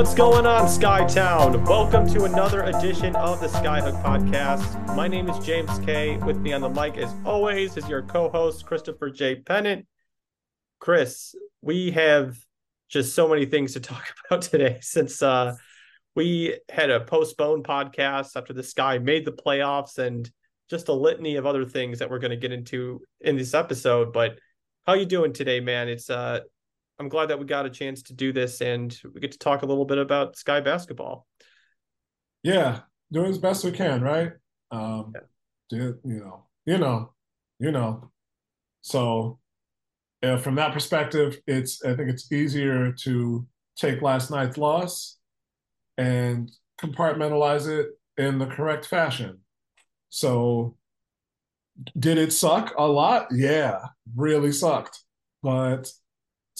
What's going on, Skytown? Welcome to another edition of the Skyhook Podcast. My name is James Kay. With me on the mic, as always, is your co-host Christopher J. Pennant. Chris, we have just so many things to talk about today since uh, we had a postponed podcast after the Sky made the playoffs and just a litany of other things that we're going to get into in this episode. But how you doing today, man? It's uh, I'm glad that we got a chance to do this and we get to talk a little bit about Sky basketball. Yeah, doing as best we can, right? Um, yeah. do, you know, you know, you know. So, uh, from that perspective, it's I think it's easier to take last night's loss and compartmentalize it in the correct fashion. So, did it suck a lot? Yeah, really sucked. But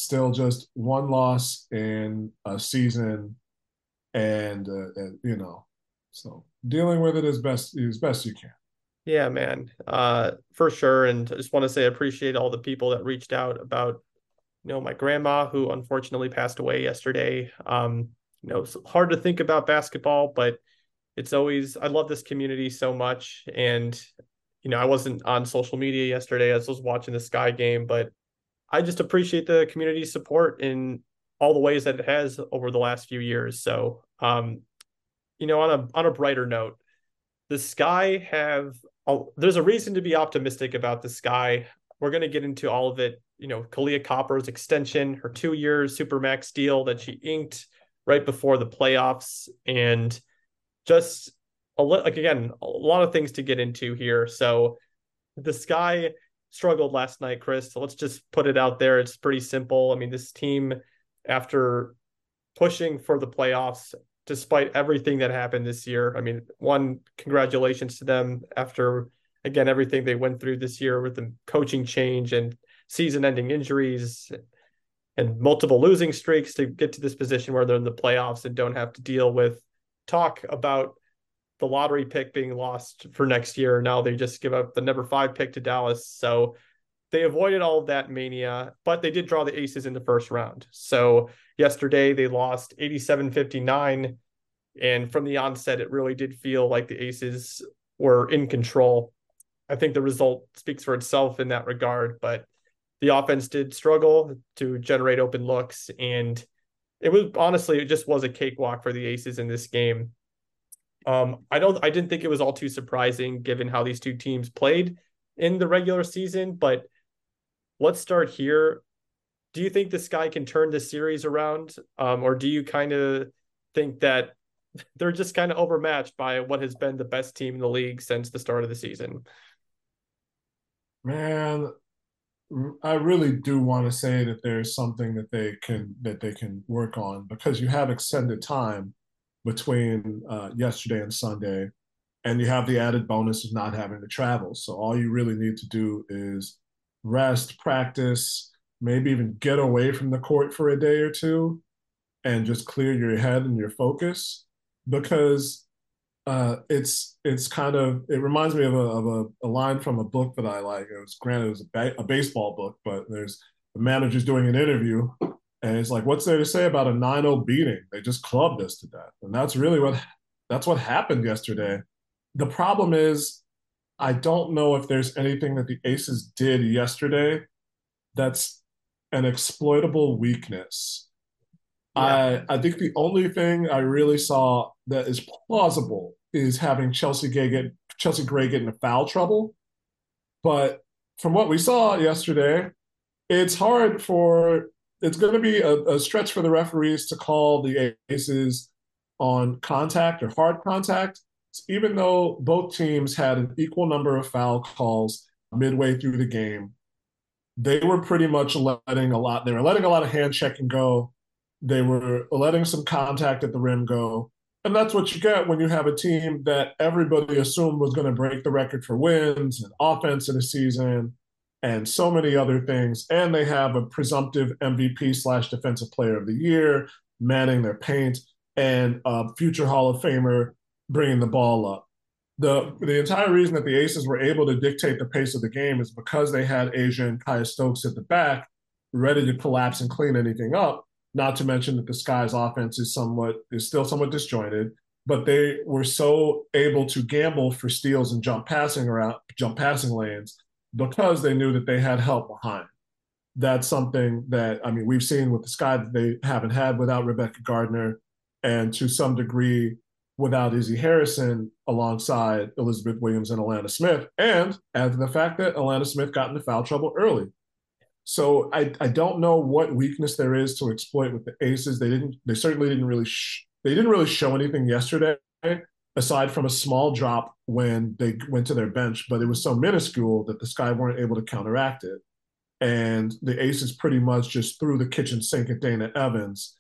still just one loss in a season, and, uh, and you know, so dealing with it as best as best you can. Yeah, man, uh, for sure. And I just want to say I appreciate all the people that reached out about, you know, my grandma who unfortunately passed away yesterday. Um, you know, it's hard to think about basketball, but it's always I love this community so much. And you know, I wasn't on social media yesterday as I was watching the Sky game, but I just appreciate the community support in all the ways that it has over the last few years. So, um, you know, on a on a brighter note, the Sky have there's a reason to be optimistic about the Sky. We're going to get into all of it. You know, Kahleah Copper's extension, her two year supermax deal that she inked right before the playoffs, and just a li- like again a lot of things to get into here. So, the Sky struggled last night, Chris. So let's just put it out there. It's pretty simple. I mean, this team, after pushing for the playoffs, despite everything that happened this year, I mean, one, congratulations to them after, again, everything they went through this year with the coaching change and season ending injuries and multiple losing streaks to get to this position where they're in the playoffs and don't have to deal with talk about the lottery pick being lost for next year. Now they just give up the number five pick to Dallas. So they avoided all of that mania, but they did draw the aces in the first round. So yesterday they lost 87 59. And from the onset, it really did feel like the aces were in control. I think the result speaks for itself in that regard, but the offense did struggle to generate open looks. And it was honestly, it just was a cakewalk for the aces in this game. Um, I don't I didn't think it was all too surprising given how these two teams played in the regular season, but let's start here. Do you think this guy can turn the series around? Um, or do you kind of think that they're just kind of overmatched by what has been the best team in the league since the start of the season? Man, I really do want to say that there's something that they can that they can work on because you have extended time between uh, yesterday and Sunday, and you have the added bonus of not having to travel. So all you really need to do is rest, practice, maybe even get away from the court for a day or two, and just clear your head and your focus because uh, it's it's kind of it reminds me of a of a, a, line from a book that I like. It was granted it was a, ba- a baseball book, but there's the manager's doing an interview and it's like, what's there to say about a 9-0 beating? They just clubbed us to death. And that's really what that's what happened yesterday. The problem is I don't know if there's anything that the Aces did yesterday that's an exploitable weakness. Yeah. I I think the only thing I really saw that is plausible is having Chelsea Gray get Chelsea Gray get into foul trouble. But from what we saw yesterday, it's hard for it's going to be a, a, stretch for the referees to call the aces on contact or hard contact, even though both teams had an equal number of foul calls midway through the game. They were pretty much letting a lot. They were letting a lot of hand checking go. They were letting some contact at the rim go. And that's what you get when you have a team that everybody assumed was going to break the record for wins and offense in a season and so many other things. And they have a presumptive MVP slash defensive player of the year manning their paint and a future Hall of Famer bringing the ball up. The, the entire reason that the Aces were able to dictate the pace of the game is because they had A'ja and Kiah Stokes at the back ready to collapse and clean anything up. Not to mention that the Sky's offense is somewhat is still somewhat disjointed, but they were so able to gamble for steals and jump passing around jump passing lanes because they knew that they had help behind. That's something that I mean we've seen with the Sky that they haven't had without Rebekah Gardner, and to some degree without Izzy Harrison alongside Elizabeth Williams and Alanna Smith, and to the fact that Alanna Smith got into foul trouble early. So I, I don't know what weakness there is to exploit with the Aces. They didn't they certainly didn't really sh- they didn't really show anything yesterday aside from a small drop when they went to their bench, but it was so minuscule that the Sky weren't able to counteract it. And the Aces pretty much just threw the kitchen sink at Dana Evans.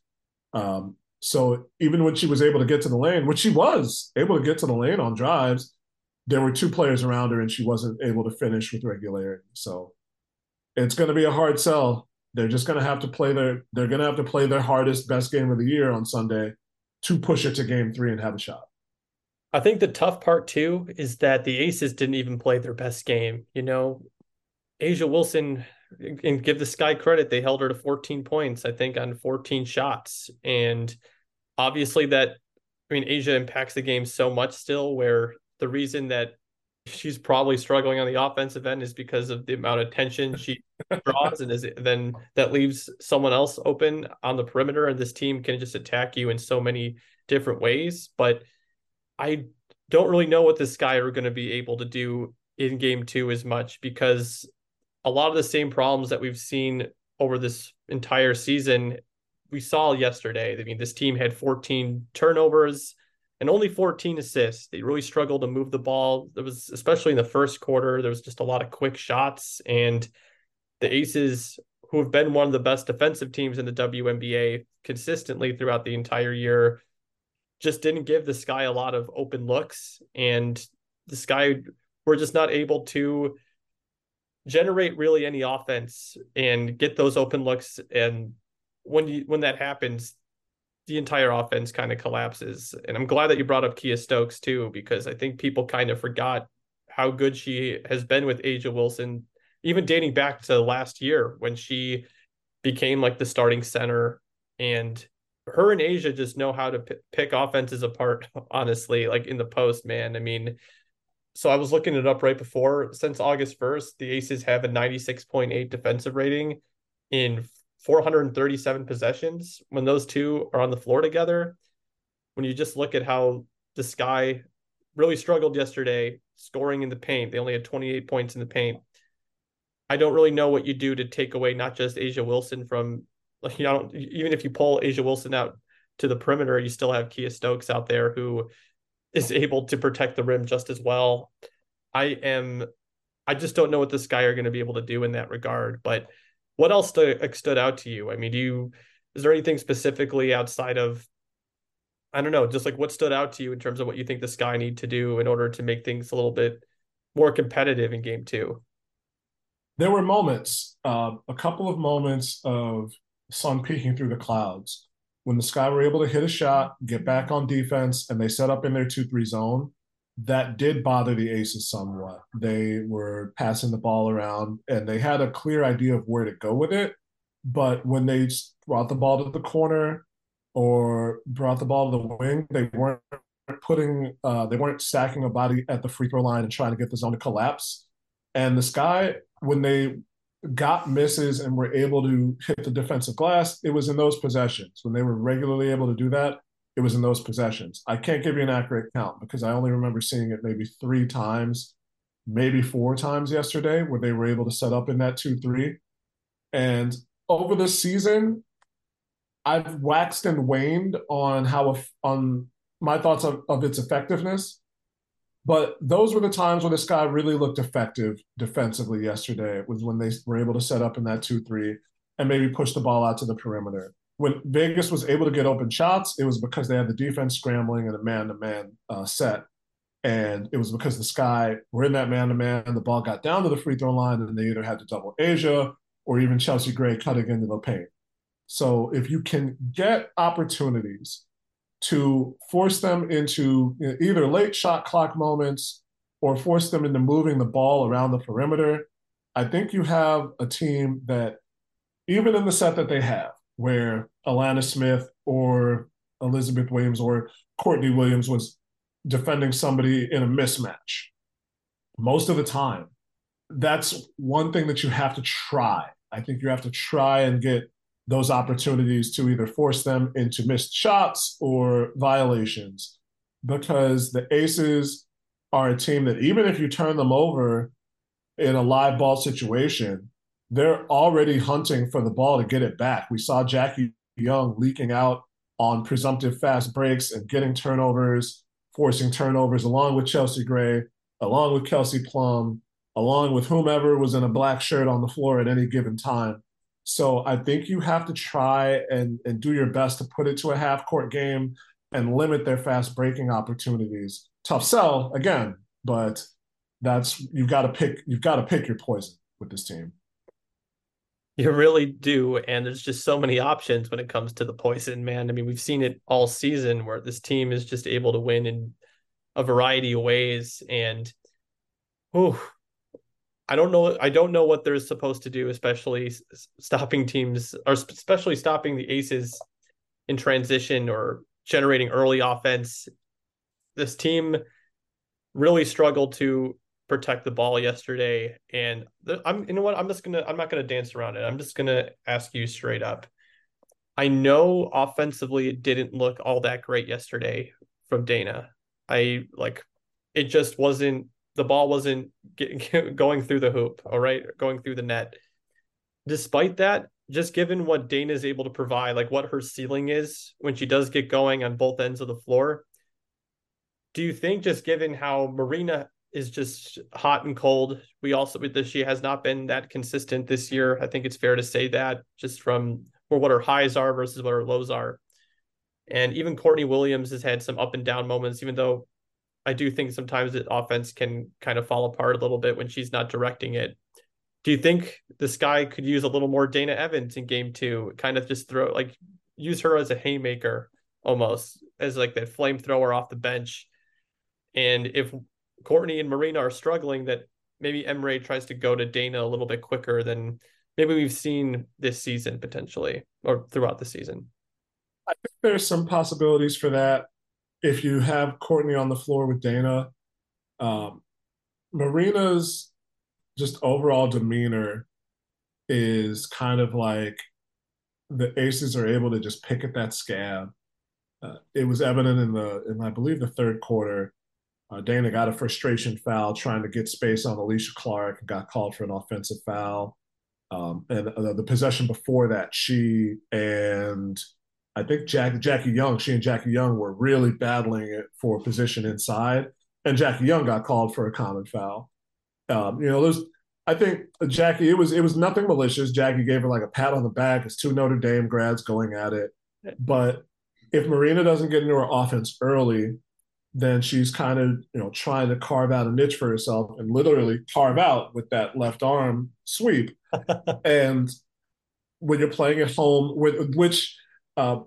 Um, so even when she was able to get to the lane, which she was able to get to the lane on drives, there were two players around her and she wasn't able to finish with regularity. So it's going to be a hard sell. They're just going to have to play their they're going to have to play their hardest best game of the year on Sunday to push it to game 3 and have a shot. I think the tough part too is that the Aces didn't even play their best game. You know, A'ja Wilson and give the Sky credit, they held her to 14 points, I think, on 14 shots. And obviously, that, I mean, A'ja impacts the game so much still, where the reason that she's probably struggling on the offensive end is because of the amount of tension she draws and is then that leaves someone else open on the perimeter and this team can just attack you in so many different ways but i don't really know what the sky are going to be able to do in game two as much because a lot of the same problems that we've seen over this entire season we saw yesterday. I mean, this team had 14 turnovers and only 14 assists. They really struggled to move the ball. There was especially in the first quarter, there was just a lot of quick shots and the Aces who have been one of the best defensive teams in the WNBA consistently throughout the entire year just didn't give the Sky a lot of open looks and the Sky were just not able to generate really any offense and get those open looks. And when you when that happens the entire offense kind of collapses. And i'm glad that you brought up Kiah Stokes too because i think people kind of forgot how good she has been with A'ja Wilson even dating back to last year when she became like the starting center. And her and A'ja just know how to p- pick offenses apart honestly like in the post man i mean so I was looking it up right before. Since August 1st, the Aces have a 96.8 defensive rating in 437 possessions. When those two are on the floor together, when you just look at how the Sky really struggled yesterday scoring in the paint, they only had 28 points in the paint. I don't really know what you do to take away not just A'ja Wilson from, you know, even if you pull A'ja Wilson out to the perimeter, you still have Kiah Stokes out there who is able to protect the rim just as well. I am I just don't know what the Sky are going to be able to do in that regard. But what else st- stood out to you? I mean, do you is there anything specifically outside of I don't know, just like what stood out to you in terms of what you think the Sky need to do in order to make things a little bit more competitive in game two? There were moments, uh, a couple of moments of sun peeking through the clouds when the Sky were able to hit a shot, get back on defense, and they set up in their 2 3 zone, that did bother the Aces somewhat. They were passing the ball around and they had a clear idea of where to go with it. But when they brought the ball to the corner or brought the ball to the wing, they weren't putting, uh, they weren't stacking a body at the free throw line and trying to get the zone to collapse. And the Sky, when they got misses and were able to hit the defensive glass, it was in those possessions. When they were regularly able to do that, it was in those possessions. I can't give you an accurate count because I only remember seeing it maybe three times, maybe four times yesterday where they were able to set up in that 2 3. And over the season, I've waxed and waned on how on my thoughts of, of its effectiveness. But those were the times when this guy really looked effective defensively yesterday. Was when they were able to set up in that 2 3 and maybe push the ball out to the perimeter. When Vegas was able to get open shots, it was because they had the defense scrambling and a man to man set. And it was because the Sky were in that man to man, the ball got down to the free throw line, and they either had to double A'ja or even Chelsea Gray cutting into the paint. So if you can get opportunities to force them into either late shot clock moments or force them into moving the ball around the perimeter. I think you have a team that, even in the set that they have, where Alanna Smith or Elizabeth Williams or Courtney Williams was defending somebody in a mismatch. Most of the time, that's one thing that you have to try. I think you have to try and get those opportunities to either force them into missed shots or violations because the Aces are a team that even if you turn them over in a live ball situation, they're already hunting for the ball to get it back. We saw Jackie Young leaking out on presumptive fast breaks and getting turnovers, forcing turnovers along with Chelsea Gray, along with Kelsey Plum, along with whomever was in a black shirt on the floor at any given time. So I think you have to try and, and do your best to put it to a half court game and limit their fast breaking opportunities. Tough sell again, but that's you've got to pick you've got to pick your poison with this team. You really do. And there's just so many options when it comes to the poison, man. I mean, we've seen it all season where this team is just able to win in a variety of ways. And oh, I don't know. I don't know what they're supposed to do, especially stopping teams or especially stopping the aces in transition or generating early offense. This team really struggled to protect the ball yesterday, and I'm you know what I'm just gonna I'm not gonna dance around it. I'm just gonna ask you straight up. I know offensively it didn't look all that great yesterday from Dana. I like it just wasn't the ball wasn't going through the hoop, all right, going through the net. Despite that, just given what Dana is able to provide, like what her ceiling is when she does get going on both ends of the floor, do you think just given how Marina is just hot and cold, we also with this she has not been that consistent this year. I think it's fair to say that just from or what her highs are versus what her lows are. And even Courtney Williams has had some up and down moments, even though I do think sometimes the offense can kind of fall apart a little bit when she's not directing it. Do you think this guy could use a little more Dana Evans in game two? Kind of just throw like use her as a haymaker almost as like that flamethrower off the bench. And if Courtney and Marina are struggling, that maybe Emre tries to go to Dana a little bit quicker than maybe we've seen this season potentially or throughout the season. I think there's some possibilities for that if you have Courtney on the floor with Dana, um, Marina's just overall demeanor is kind of like the Aces are able to just pick at that scab. Uh, it was evident in the, in I believe the third quarter. Uh, Dana got a frustration foul trying to get space on Alysha Clark and got called for an offensive foul. Um, and uh, the possession before that, she and I think Jack, Jackie Young, she and Jackie Young were really battling it for position inside, and Jackie Young got called for a common foul. Um, you know, there's, I think Jackie, it was it was nothing malicious. Jackie gave her like a pat on the back. It's two Notre Dame grads going at it, but if Marina doesn't get into her offense early, then she's kind of you know trying to carve out a niche for herself and literally carve out with that left arm sweep. and when you're playing at home, with which uh,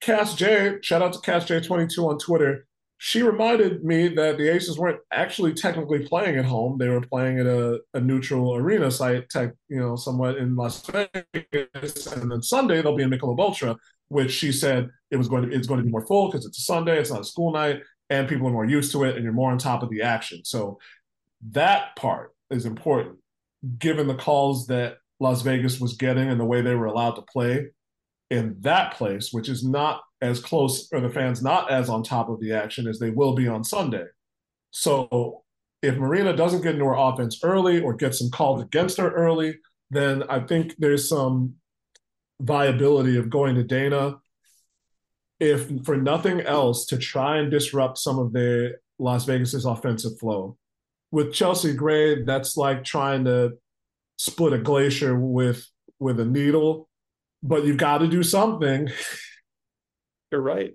Cass J, shout out to Cass J22 on Twitter. She reminded me that the Aces weren't actually technically playing at home; they were playing at a, a neutral arena site, tech, you know, somewhat in Las Vegas. And then Sunday they'll be in Michelob Ultra, which she said it was going to it's going to be more full because it's a Sunday, it's not a school night, and people are more used to it, and you're more on top of the action. So that part is important, given the calls that Las Vegas was getting and the way they were allowed to play in that place, which is not as close, or the fans not as on top of the action as they will be on Sunday. So if Marina doesn't get into her offense early or get some calls against her early, then I think there's some viability of going to Dana, if for nothing else, to try and disrupt some of the Las Vegas's offensive flow. With Chelsea Gray, that's like trying to split a glacier with with a needle but you've got to do something. You're right.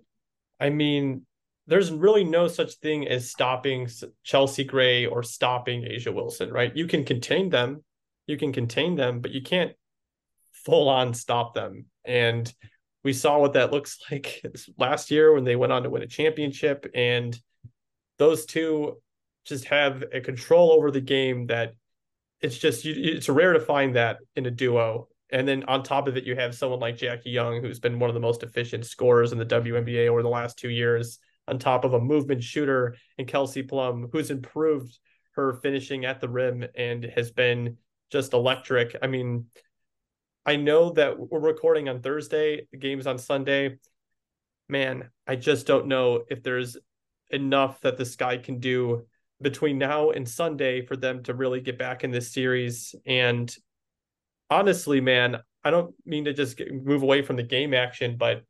I mean, there's really no such thing as stopping Chelsea Gray or stopping A'ja Wilson, right? You can contain them, you can contain them, but you can't full on stop them. And we saw what that looks like last year when they went on to win a championship. And those two just have a control over the game that it's just it's rare to find that in a duo And then on top of it, you have someone like Jackie Young, who's been one of the most efficient scorers in the WNBA over the last two years, on top of a movement shooter in Kelsey Plum, who's improved her finishing at the rim and has been just electric. I mean, I know that we're recording on Thursday, the game's on Sunday. Man, I just don't know if there's enough that this guy can do between now and Sunday for them to really get back in this series. And honestly, man, I don't mean to just get, move away from the game action, but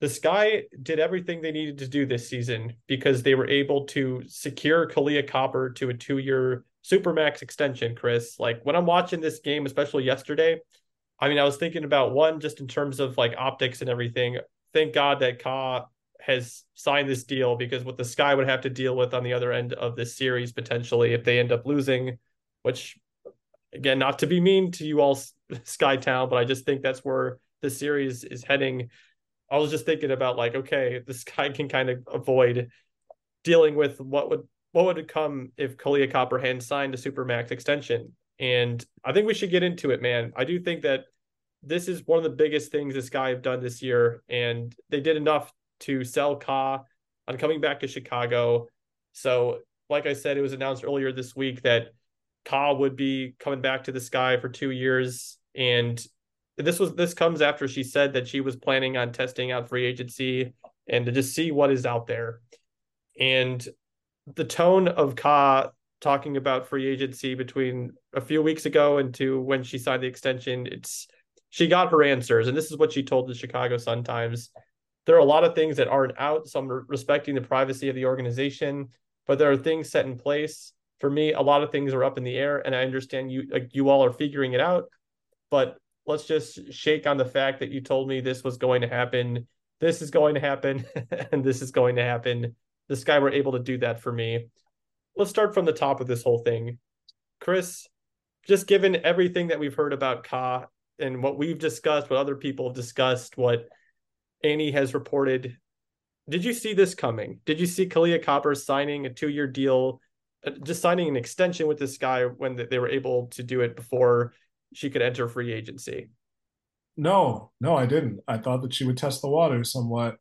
the Sky did everything they needed to do this season because they were able to secure Kahleah Copper to a two year Supermax extension, Chris. Like when I'm watching this game, especially yesterday, I mean, I was thinking about one just in terms of like optics and everything. Thank God that Ka has signed this deal because what the Sky would have to deal with on the other end of this series potentially if they end up losing, which again, not to be mean to you all, Sky Town, but I just think that's where the series is heading. I was just thinking about like, okay, this guy can kind of avoid dealing with what would what would come if Kahleah Copper had signed a supermax extension. And I think we should get into it, man. I do think that this is one of the biggest things this guy have done this year, and they did enough to sell Ka on coming back to Chicago. So, like I said, it was announced earlier this week that Ka would be coming back to the sky for two years. And this was this comes after she said that she was planning on testing out free agency and to just see what is out there. And the tone of Ka talking about free agency between a few weeks ago and to when she signed the extension, it's she got her answers. And this is what she told the Chicago Sun Times. There are a lot of things that aren't out. So I'm respecting the privacy of the organization, but there are things set in place for me, a lot of things are up in the air, and I understand you like you all are figuring it out. But let's just shake on the fact that you told me this was going to happen. This is going to happen, and this is going to happen. This guy were able to do that for me. Let's start from the top of this whole thing. Chris, just given everything that we've heard about Ka and what we've discussed, what other people have discussed, what Annie has reported, did you see this coming? Did you see Kahleah Copper signing a two-year deal uh, just signing an extension with this guy when they were able to do it before she could enter free agency? No, no, I didn't. I thought that she would test the water somewhat,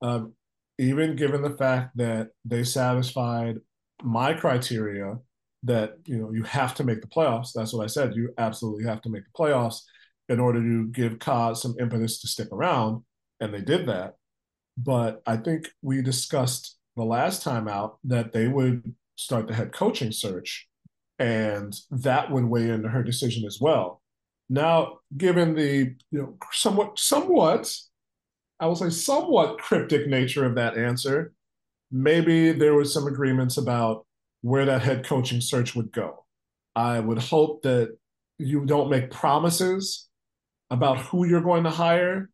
um, even given the fact that they satisfied my criteria that you know you have to make the playoffs. That's what I said. You absolutely have to make the playoffs in order to give Ka some impetus to stick around, and they did that. But I think we discussed the last time out that they would start the head coaching search. And that would weigh into her decision as well. Now, given the you know somewhat somewhat, I will say somewhat cryptic nature of that answer, maybe there was some agreements about where that head coaching search would go. I would hope that you don't make promises about who you're going to hire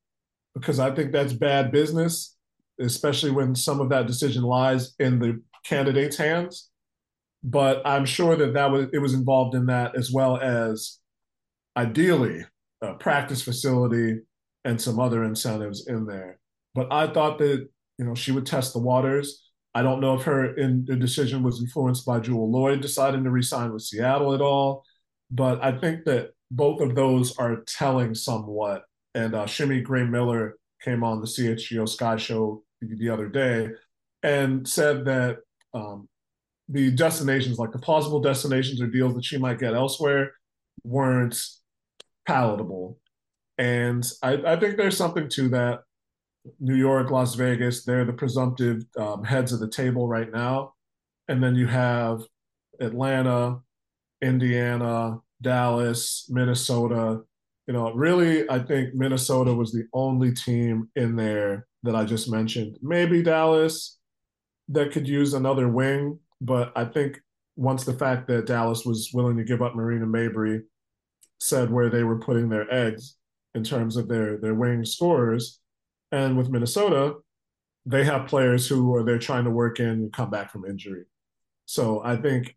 because I think that's bad business, especially when some of that decision lies in the candidate's hands but I'm sure that that was it was involved in that as well as ideally a practice facility and some other incentives in there. But I thought that you know she would test the waters. I don't know if her in the decision was influenced by Jewell Loyd deciding to resign with Seattle at all, but I think that both of those are telling somewhat. And uh, Shimmy Gray Miller came on the CHGO Sky Show the other day and said that um, the destinations, like the plausible destinations or deals that she might get elsewhere, weren't palatable. And I, I think there's something to that. New York, Las Vegas, they're the presumptive um, heads of the table right now. And then you have Atlanta, Indiana, Dallas, Minnesota. You know, really, I think Minnesota was the only team in there that I just mentioned. Maybe Dallas that could use another wing but I think once the fact that Dallas was willing to give up Marina Mabrey said where they were putting their eggs in terms of their their wing scorers, and with Minnesota, they have players who are they're trying to work in and come back from injury. So I think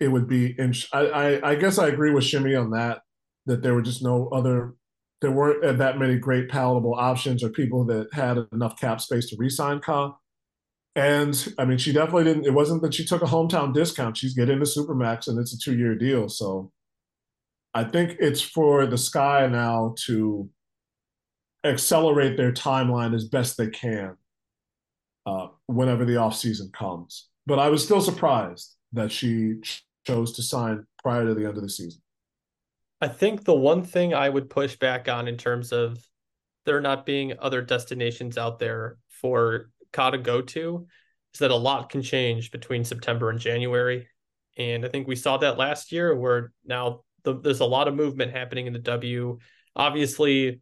it would be. In, I, I I guess I agree with Shimmy on that. That there were just no other. There weren't that many great palatable options or people that had enough cap space to re-sign Ka. And I mean, she definitely didn't. It wasn't that she took a hometown discount. She's getting the supermax, and it's a two-year deal. So I think it's for the Sky now to accelerate their timeline as best they can uh, whenever the off season comes. But I was still surprised that she ch- chose to sign prior to the end of the season. I think the one thing I would push back on in terms of there not being other destinations out there for To go to is that a lot can change between September and January. And I think we saw that last year where now the, there's a lot of movement happening in the W. Obviously,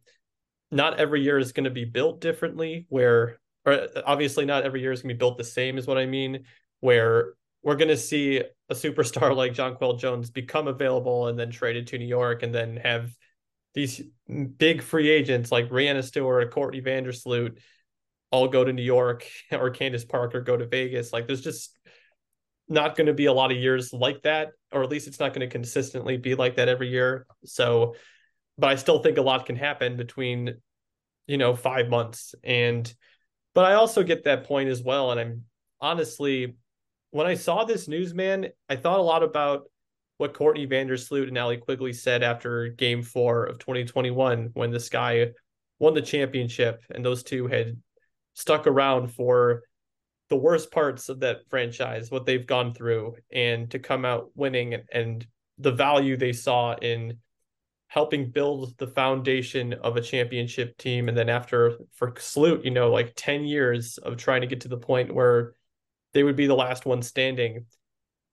not every year is going to be built differently, where, or obviously, not every year is going to be built the same, is what I mean, where we're going to see a superstar like Jonquel Jones become available and then traded to New York and then have these big free agents like Breanna Stewart, or Courtney Vandersloot all go to New York or Candace Parker go to Vegas. Like there's just not going to be a lot of years like that, or at least it's not going to consistently be like that every year. So, but I still think a lot can happen between, you know, five months. And, but I also get that point as well. And I'm honestly, when I saw this news, man, I thought a lot about what Courtney Vandersloot and Allie Quigley said after game four of 2021 when the Sky won the championship and those two had stuck around for the worst parts of that franchise, what they've gone through, and to come out winning and, and the value they saw in helping build the foundation of a championship team. And then after for Sloot, you know, like 10 years of trying to get to the point where they would be the last one standing,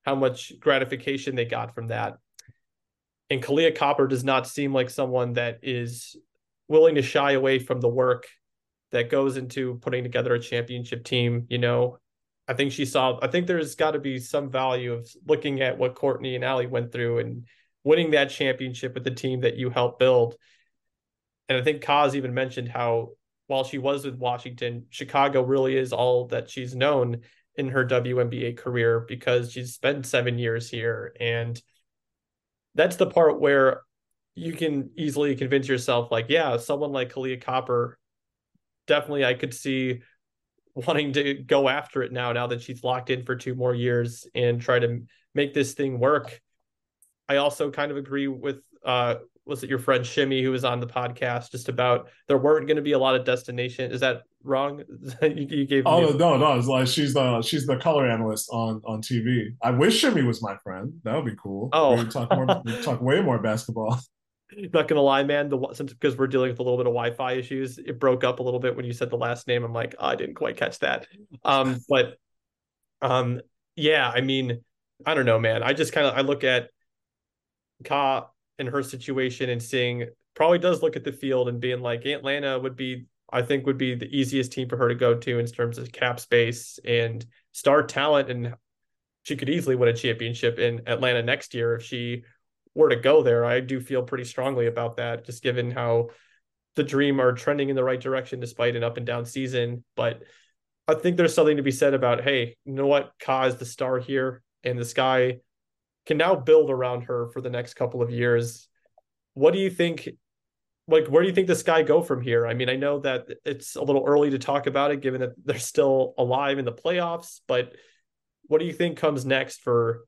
how much gratification they got from that. And Kahleah Copper does not seem like someone that is willing to shy away from the work that goes into putting together a championship team. You know, I think she saw, I think there's got to be some value of looking at what Courtney and Allie went through and winning that championship with the team that you helped build. And I think Kaz even mentioned how while she was with Washington, Chicago really is all that she's known in her WNBA career because she's spent seven years here. And that's the part where you can easily convince yourself, like, yeah, someone like Kahleah Copper definitely I could see wanting to go after it now, now that she's locked in for two more years and try to make this thing work. I also kind of agree with uh was it your friend Shimmy who was on the podcast just about there weren't going to be a lot of destination. Is that wrong? you, you, gave oh me... no no it's like she's the she's the color analyst on on TV. I wish Shimmy was my friend. That would be cool. Oh, we talk more we talk way more basketball. not gonna lie, man. The since because we're dealing with a little bit of Wi-Fi issues, it broke up a little bit when you said the last name. I'm like, oh, I didn't quite catch that. Um, but um, yeah, I mean, I don't know, man. I just kind of I look at Ka and her situation and seeing probably does look at the field and being like Atlanta would be I think would be the easiest team for her to go to in terms of cap space and star talent and she could easily win a championship in Atlanta next year if she were to go there, I do feel pretty strongly about that, just given how the Dream are trending in the right direction despite an up and down season. But I think there's something to be said about, hey, you know what? Ka is the star here, and the Sky can now build around her for the next couple of years. What do you think? Like, where do you think the Sky go from here? I mean, I know that it's a little early to talk about it, given that they're still alive in the playoffs. But what do you think comes next for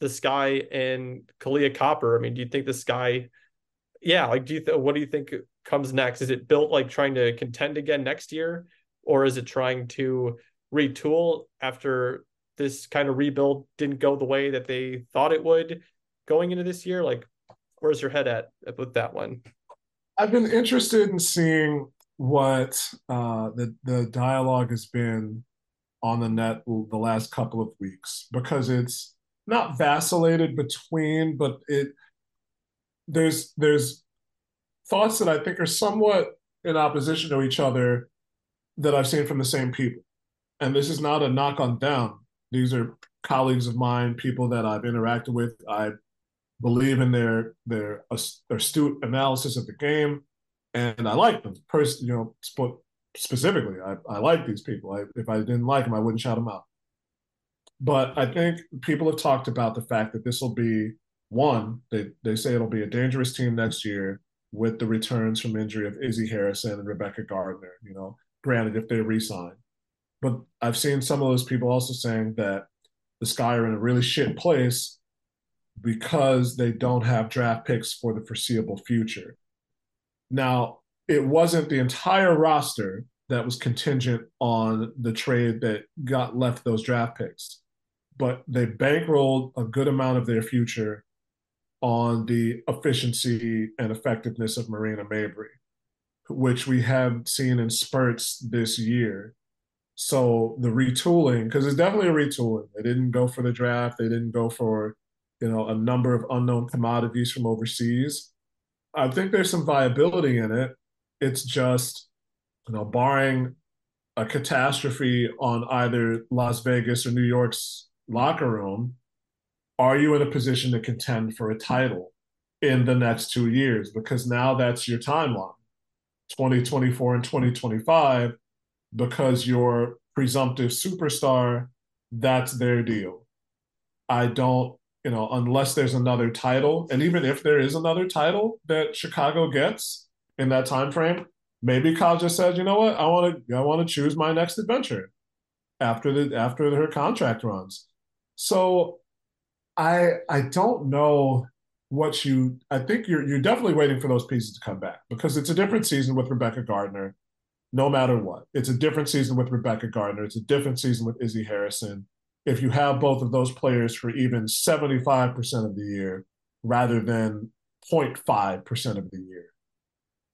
the Sky and Kahleah Copper? I mean, do you think the Sky, yeah, like, do you th- what do you think comes next? Is it built like trying to contend again next year, or is it trying to retool after this kind of rebuild didn't go the way that they thought it would going into this year? Like, where's your head at with that one? I've been interested in seeing what uh, the the dialogue has been on the net the last couple of weeks because it's not vacillated between, but it there's there's thoughts that I think are somewhat in opposition to each other that I've seen from the same people. And this is not a knock on them. These are colleagues of mine, people that I've interacted with. I believe in their their uh, astute analysis of the game, and I like them. Person, you know, specifically, I, I like these people. I, if I didn't like them, I wouldn't shout them out. But I think people have talked about the fact that this will be one, they, they say it'll be a dangerous team next year with the returns from injury of Izzy Harrison and Rebekah Gardner, you know, granted if they resign. But I've seen some of those people also saying that the Sky are in a really shit place because they don't have draft picks for the foreseeable future. Now, it wasn't the entire roster that was contingent on the trade that got left those draft picks, but they bankrolled a good amount of their future on the efficiency and effectiveness of Marina Mabrey, which we have seen in spurts this year. So the retooling, because it's definitely a retooling. They didn't go for the draft. They didn't go for, you know, a number of unknown commodities from overseas. I think there's some viability in it. It's just, you know, barring a catastrophe on either Las Vegas or New York's locker room, are you in a position to contend for a title in the next two years? Because now that's your timeline 2024 and 2025, because your presumptive superstar, that's their deal. I don't, you know, unless there's another title, and even if there is another title that Chicago gets in that time frame, maybe Kyle just says, you know what, I want to, I want to choose my next adventure after the after her contract runs. So I I don't know what you I think you're you're definitely waiting for those pieces to come back because it's a different season with Rebekah Gardner, no matter what. It's a different season with Rebekah Gardner. It's a different season with Izzy Harrison. If you have both of those players for even 75% of the year rather than 0.5% of the year.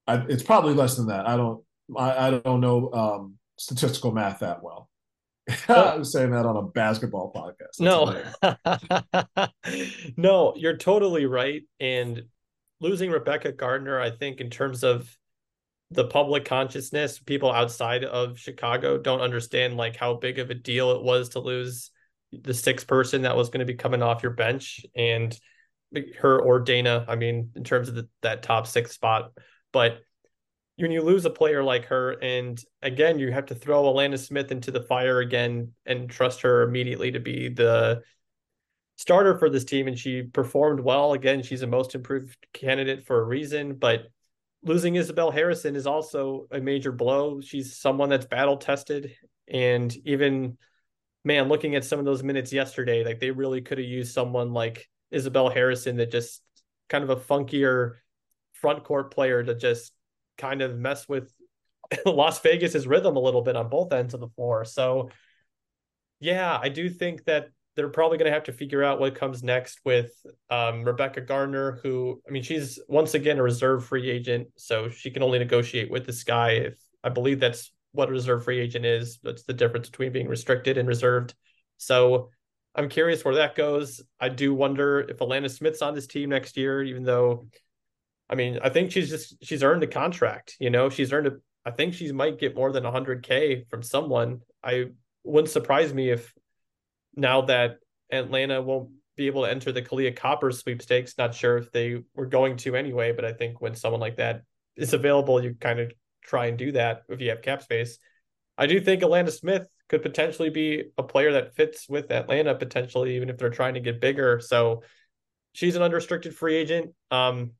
I, it's probably less than that. I don't I, I don't know um, statistical math that well. I was saying that on a basketball podcast. That's no, no, you're totally right. And losing Rebekah Gardner, I think, in terms of the public consciousness, people outside of Chicago don't understand like how big of a deal it was to lose the sixth person that was going to be coming off your bench and her or Dana. I mean, in terms of the, that top six spot, but when you lose a player like her, and again, you have to throw Alanna Smith into the fire again and trust her immediately to be the starter for this team. And she performed well. Again, she's a most improved candidate for a reason, but losing Isabel Harrison is also a major blow. She's someone that's battle tested. And even, man, looking at some of those minutes yesterday, like they really could have used someone like Isabel Harrison that just kind of a funkier front court player to just kind of mess with Las Vegas's rhythm a little bit on both ends of the floor. So, yeah, I do think that they're probably going to have to figure out what comes next with um, Rebekah Gardner, who, I mean, she's once again a reserve free agent, so she can only negotiate with this guy. If I believe that's what a reserve free agent is, that's the difference between being restricted and reserved. So, I'm curious where that goes. I do wonder if Alanna Smith's on this team next year, even though I mean, I think she's just she's earned a contract. You know, she's earned a. I think she might get more than 100k from someone. I wouldn't surprise me if now that Atlanta won't be able to enter the Kahleah Copper sweepstakes. Not sure if they were going to anyway, but I think when someone like that is available, you kind of try and do that if you have cap space. I do think Alanna Smith could potentially be a player that fits with Atlanta potentially, even if they're trying to get bigger. So she's an unrestricted free agent. Um,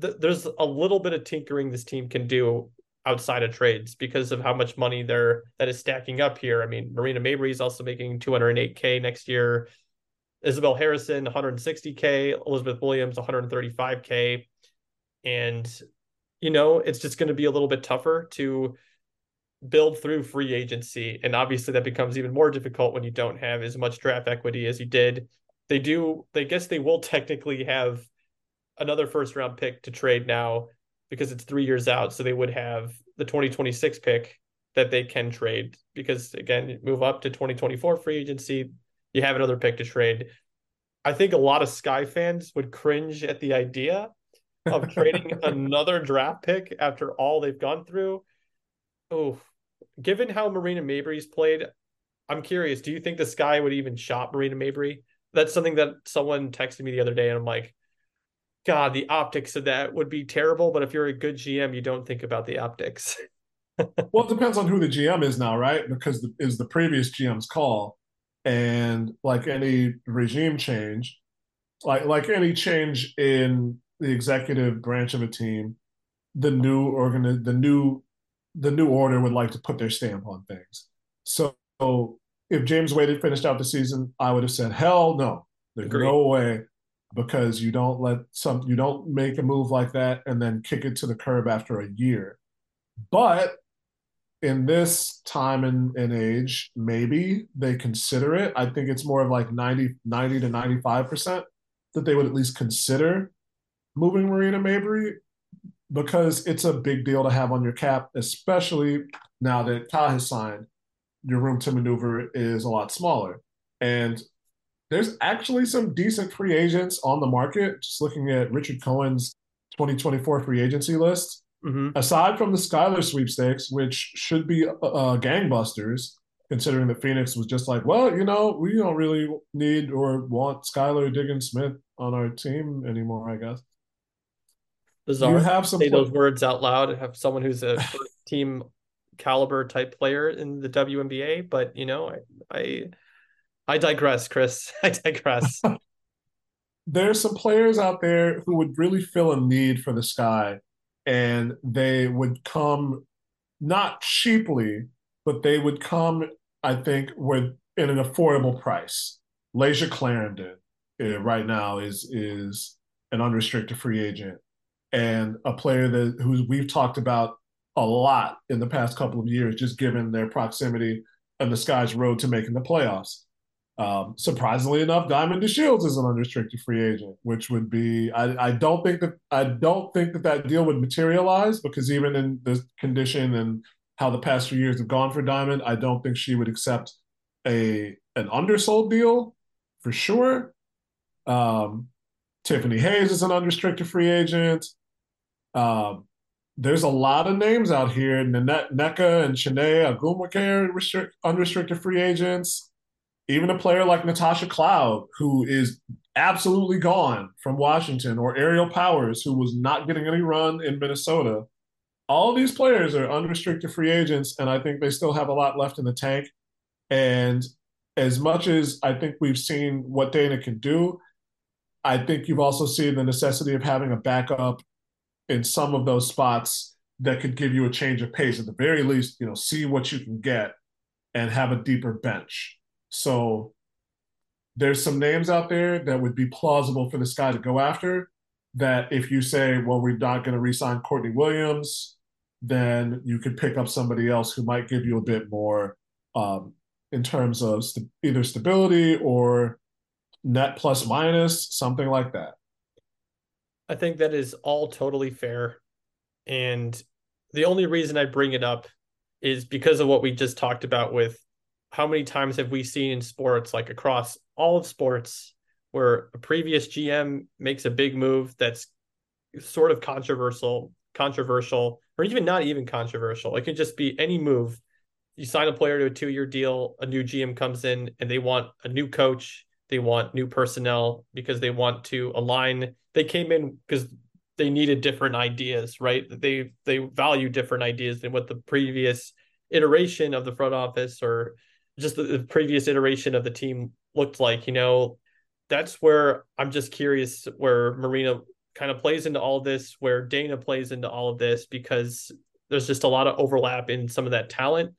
th- there's a little bit of tinkering this team can do outside of trades because of how much money they're that is stacking up here. I mean, Marina Mabrey is also making 208k next year. Isabel Harrison 160k, Elizabeth Williams 135k, and you know it's just going to be a little bit tougher to build through free agency, and obviously that becomes even more difficult when you don't have as much draft equity as you did. They do. They guess they will technically have another first round pick to trade now because it's three years out. So they would have the 2026 pick that they can trade because again, move up to 2024 free agency, you have another pick to trade. I think a lot of Sky fans would cringe at the idea of trading another draft pick after all they've gone through. Oh, given how Marina Mabrey's played, I'm curious. Do you think the Sky would even shop Marina Mabrey? That's something that someone texted me the other day, and I'm like, God, the optics of that would be terrible. But if you're a good GM, you don't think about the optics. well, it depends on who the GM is now, right? Because the, is the previous GM's call, and like any regime change, like like any change in the executive branch of a team, the new organ, the new the new order would like to put their stamp on things. So, if James Wade had finished out the season, I would have said, hell no, there's Agreed. no way because you don't let some you don't make a move like that and then kick it to the curb after a year. But in this time and, and age, maybe they consider it. I think it's more of like 90, 90 to 95% that they would at least consider moving Marina Mabrey because it's a big deal to have on your cap, especially now that Ka has signed. Your room to maneuver is a lot smaller. And there's actually some decent free agents on the market. Just looking at Richard Cohen's 2024 free agency list, mm-hmm. aside from the Skylar sweepstakes, which should be uh, uh, gangbusters, considering that Phoenix was just like, well, you know, we don't really need or want Skylar Diggins Smith on our team anymore, I guess. Bizarre. You have some say play- those words out loud and have someone who's a team caliber type player in the WNBA, but you know, I I, I digress, Chris. I digress. There's some players out there who would really feel a need for the sky, and they would come not cheaply, but they would come, I think, with in an affordable price. Layshia Clarendon uh, right now is is an unrestricted free agent and a player that who we've talked about a lot in the past couple of years, just given their proximity and the Sky's road to making the playoffs. Um, surprisingly enough, Diamond DeShields is an unrestricted free agent, which would be I, I don't think that I don't think that that deal would materialize because even in this condition and how the past few years have gone for Diamond, I don't think she would accept a an undersold deal for sure. Um, Tiffany Hayes is an unrestricted free agent. Um, there's a lot of names out here. Nanette Nneka and are restrict, unrestricted free agents. Even a player like Natasha Cloud, who is absolutely gone from Washington, or Aerial Powers, who was not getting any run in Minnesota. All these players are unrestricted free agents, and I think they still have a lot left in the tank. And as much as I think we've seen what Dana can do, I think you've also seen the necessity of having a backup in some of those spots that could give you a change of pace. At the very least, you know, see what you can get and have a deeper bench. So there's some names out there that would be plausible for this guy to go after. That if you say, well, we're not going to re-sign Courtney Williams, then you could pick up somebody else who might give you a bit more um, in terms of st- either stability or net plus minus, something like that. I think that is all totally fair. And the only reason I bring it up is because of what we just talked about with how many times have we seen in sports, like across all of sports, where a previous GM makes a big move that's sort of controversial, controversial, or even not even controversial. It can just be any move. You sign a player to a two-year deal, a new GM comes in and they want a new coach they want new personnel because they want to align. They came in because they needed different ideas, right? They they value different ideas than what the previous iteration of the front office or just the, the previous iteration of the team looked like. You know, that's where I'm just curious where Marina kind of plays into all this, where Dana plays into all of this, because there's just a lot of overlap in some of that talent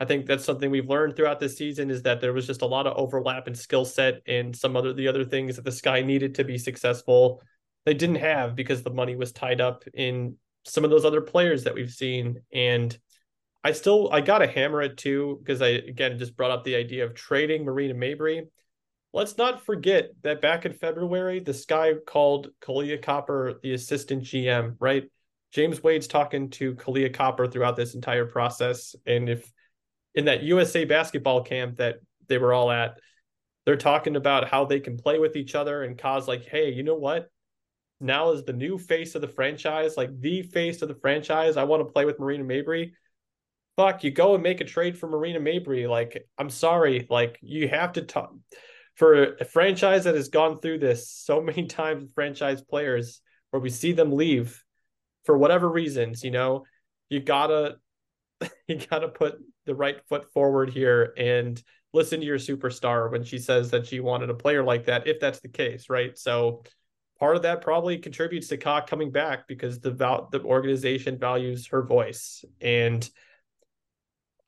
I think that's something we've learned throughout this season is that there was just a lot of overlap in skill set and some other the other things that the Sky needed to be successful. They didn't have because the money was tied up in some of those other players that we've seen. And I still I gotta hammer it too, because I again just brought up the idea of trading Marina Mabrey. Let's not forget that back in February, this guy called Kahleah Copper the assistant GM, right? James Wade's talking to Kahleah Copper throughout this entire process. And if in that USA basketball camp that they were all at, they're talking about how they can play with each other. And cause like, hey, you know what? Now is the new face of the franchise, like the face of the franchise. I want to play with Marina Mabrey. Fuck, you go and make a trade for Marina Mabrey. Like, I'm sorry. Like, you have to talk for a franchise that has gone through this so many times franchise players where we see them leave for whatever reasons, you know, you gotta you gotta put the right foot forward here and listen to your superstar when she says that she wanted a player like that, if that's the case, right? So part of that probably contributes to Ka coming back because the val- the organization values her voice. And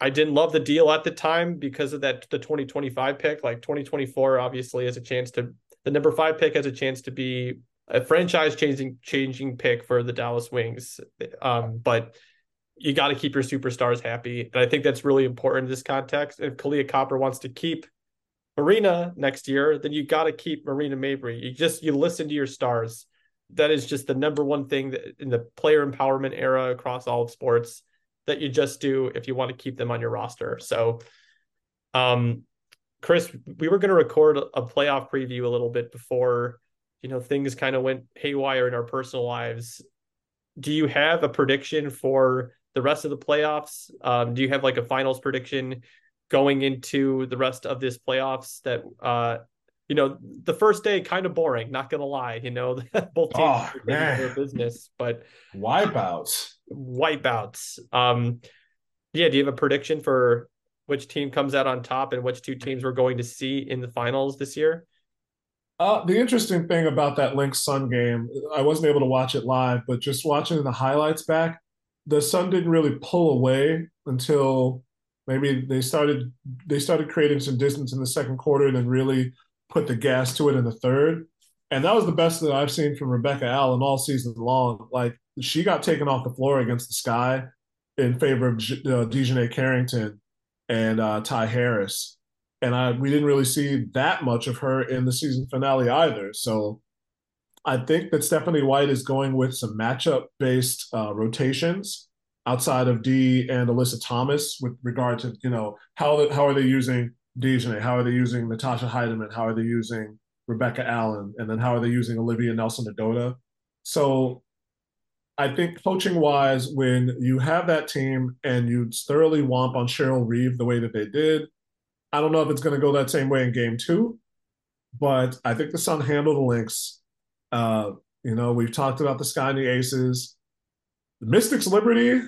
I didn't love the deal at the time because of that the 2025 pick. Like 2024 obviously has a chance to the number five pick has a chance to be a franchise changing changing pick for the Dallas Wings. Um, but you got to keep your superstars happy. And I think that's really important in this context. If Kahleah Copper wants to keep Marina next year, then you got to keep Marina Mabrey. You just you listen to your stars. That is just the number one thing that in the player empowerment era across all of sports that you just do if you want to keep them on your roster. So, um, Chris, we were going to record a playoff preview a little bit before, you know, things kind of went haywire in our personal lives. Do you have a prediction for the rest of the playoffs? Um, do you have like a finals prediction going into the rest of this playoffs that uh you know the first day kind of boring not gonna lie you know both teams oh, their business but wipeouts wipeouts um yeah do you have a prediction for which team comes out on top and which two teams we're going to see in the finals this year uh, the interesting thing about that Lynx Sun game, I wasn't able to watch it live, but just watching the highlights back, the Sun didn't really pull away until maybe they started they started creating some distance in the second quarter and then really put the gas to it in the third. And that was the best that I've seen from Rebecca Allen all season long. Like she got taken off the floor against the Sky in favor of uh, DiJonai Carrington and uh, Ty Harris, and I we didn't really see that much of her in the season finale either. So I think that Stephanie White is going with some matchup based uh, rotations outside of D and Alyssa Thomas with regard to you know how how are they using DiJonai? how are they using Natasha Hiedeman, how are they using Rebecca Allen, and then how are they using Olivia Nelson-Ododa. So I think coaching wise, when you have that team and you thoroughly womp on Cheryl Reeve the way that they did, I don't know if it's going to go that same way in game two, but I think the Sun handled the Lynx. Uh, you know, we've talked about the Sky and the Aces. The Mystics Liberty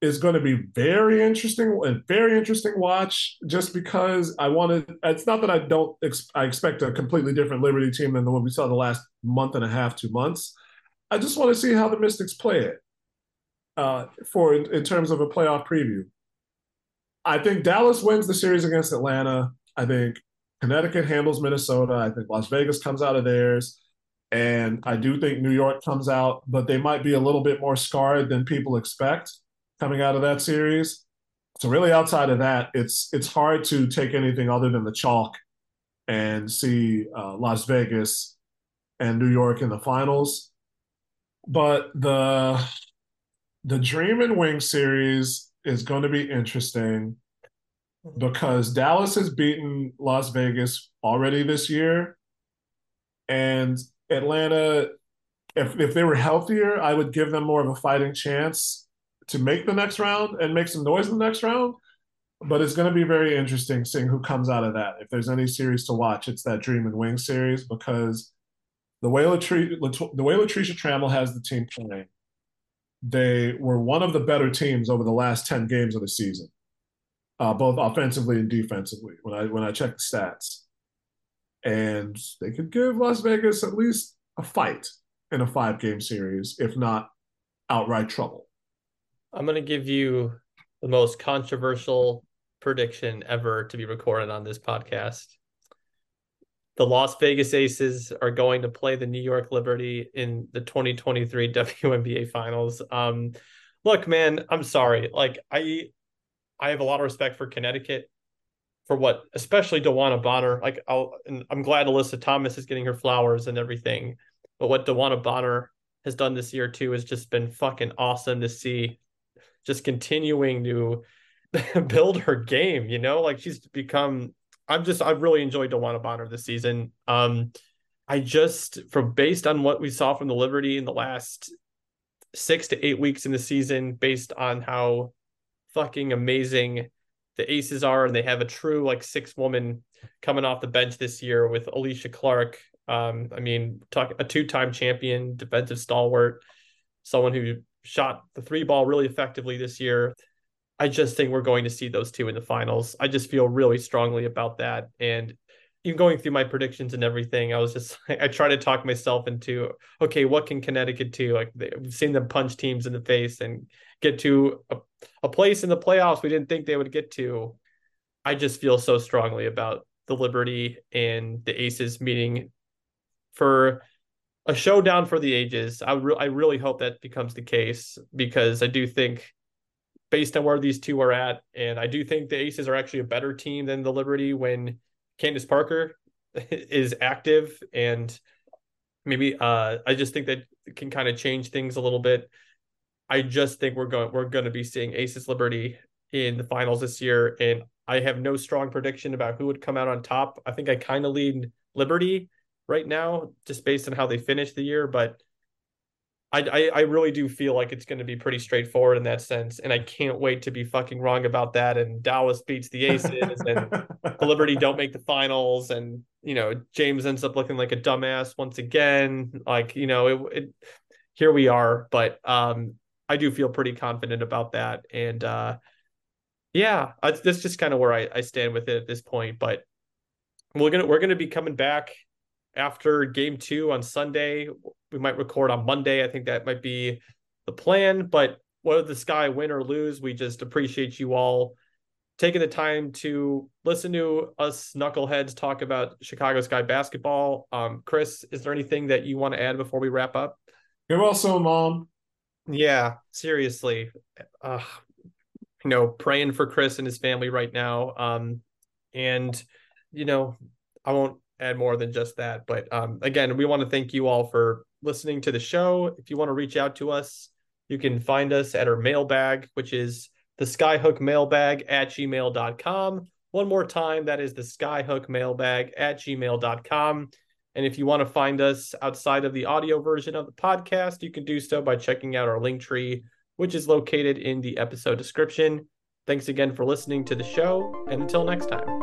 is going to be very interesting and very interesting watch just because I wanted it's not that I don't ex, I expect a completely different Liberty team than the one we saw the last month and a half, two months. I just want to see how the Mystics play it uh, for in, in terms of a playoff preview. I think Dallas wins the series against Atlanta. I think Connecticut handles Minnesota. I think Las Vegas comes out of theirs. And I do think New York comes out, but they might be a little bit more scarred than people expect coming out of that series. So really, outside of that, it's it's hard to take anything other than the chalk and see uh, Las Vegas and New York in the finals. But the the Dream and Wing series is going to be interesting because Dallas has beaten Las Vegas already this year, and Atlanta, if if they were healthier, I would give them more of a fighting chance to make the next round and make some noise in the next round. But it's going to be very interesting seeing who comes out of that. If there's any series to watch, it's that Dream and Wing series because the way Latricia, the way Latricia Trammell has the team playing, they were one of the better teams over the last ten games of the season, uh, both offensively and defensively. When I when I check the stats, and they could give Las Vegas at least a fight in a five game series, if not outright trouble. I'm going to give you the most controversial prediction ever to be recorded on this podcast. The Las Vegas Aces are going to play the New York Liberty in the 2023 WNBA Finals. Um, look, man, I'm sorry. Like I, I have a lot of respect for Connecticut for what, especially DeWanna Bonner. Like I'll, I'm glad Alyssa Thomas is getting her flowers and everything. But what DeWanna Bonner has done this year too has just been fucking awesome to see just continuing to build her game, you know, like she's become I'm just I've really enjoyed DeWanna Bonner this season. Um I just from based on what we saw from the Liberty in the last six to eight weeks in the season, based on how fucking amazing the aces are, and they have a true like six woman coming off the bench this year with Alysha Clark. Um, I mean, talk a two-time champion, defensive stalwart, someone who shot the three ball really effectively this year. I just think we're going to see those two in the finals. I just feel really strongly about that. And even going through my predictions and everything, I was just I try to talk myself into okay, what can Connecticut do? Like we've seen them punch teams in the face and get to a, a place in the playoffs we didn't think they would get to. I just feel so strongly about the Liberty and the Aces meeting for a showdown for the ages. I re- I really hope that becomes the case because I do think based on where these two are at, and I do think the Aces are actually a better team than the Liberty when Candace Parker is active and maybe uh I just think that can kind of change things a little bit. I just think we're going we're going to be seeing Aces Liberty in the finals this year and I have no strong prediction about who would come out on top. I think I kind of lead Liberty right now just based on how they finish the year, but I, I, I really do feel like it's going to be pretty straightforward in that sense, and I can't wait to be fucking wrong about that. And Dallas beats the Aces, and the Liberty don't make the finals, and you know James ends up looking like a dumbass once again. Like you know, it, it here we are, but um, I do feel pretty confident about that, and uh, yeah, I, that's just kind of where I, I stand with it at this point. But we're gonna we're gonna be coming back after game two on Sunday. We might record on Monday. I think that might be the plan. But whether the sky win or lose, we just appreciate you all taking the time to listen to us knuckleheads talk about Chicago Sky basketball. Um, Chris, is there anything that you want to add before we wrap up? You're welcome, Mom. Yeah, seriously. Uh, you know, praying for Chris and his family right now. Um, and you know, I won't add more than just that. But um, again, we want to thank you all for listening to the show. If you want to reach out to us, you can find us at our mailbag, which is the skyhook mailbag at gmail.com. One more time, that is the skyhook mailbag at gmail.com. And if you want to find us outside of the audio version of the podcast, you can do so by checking out our link tree, which is located in the episode description. Thanks again for listening to the show, and until next time.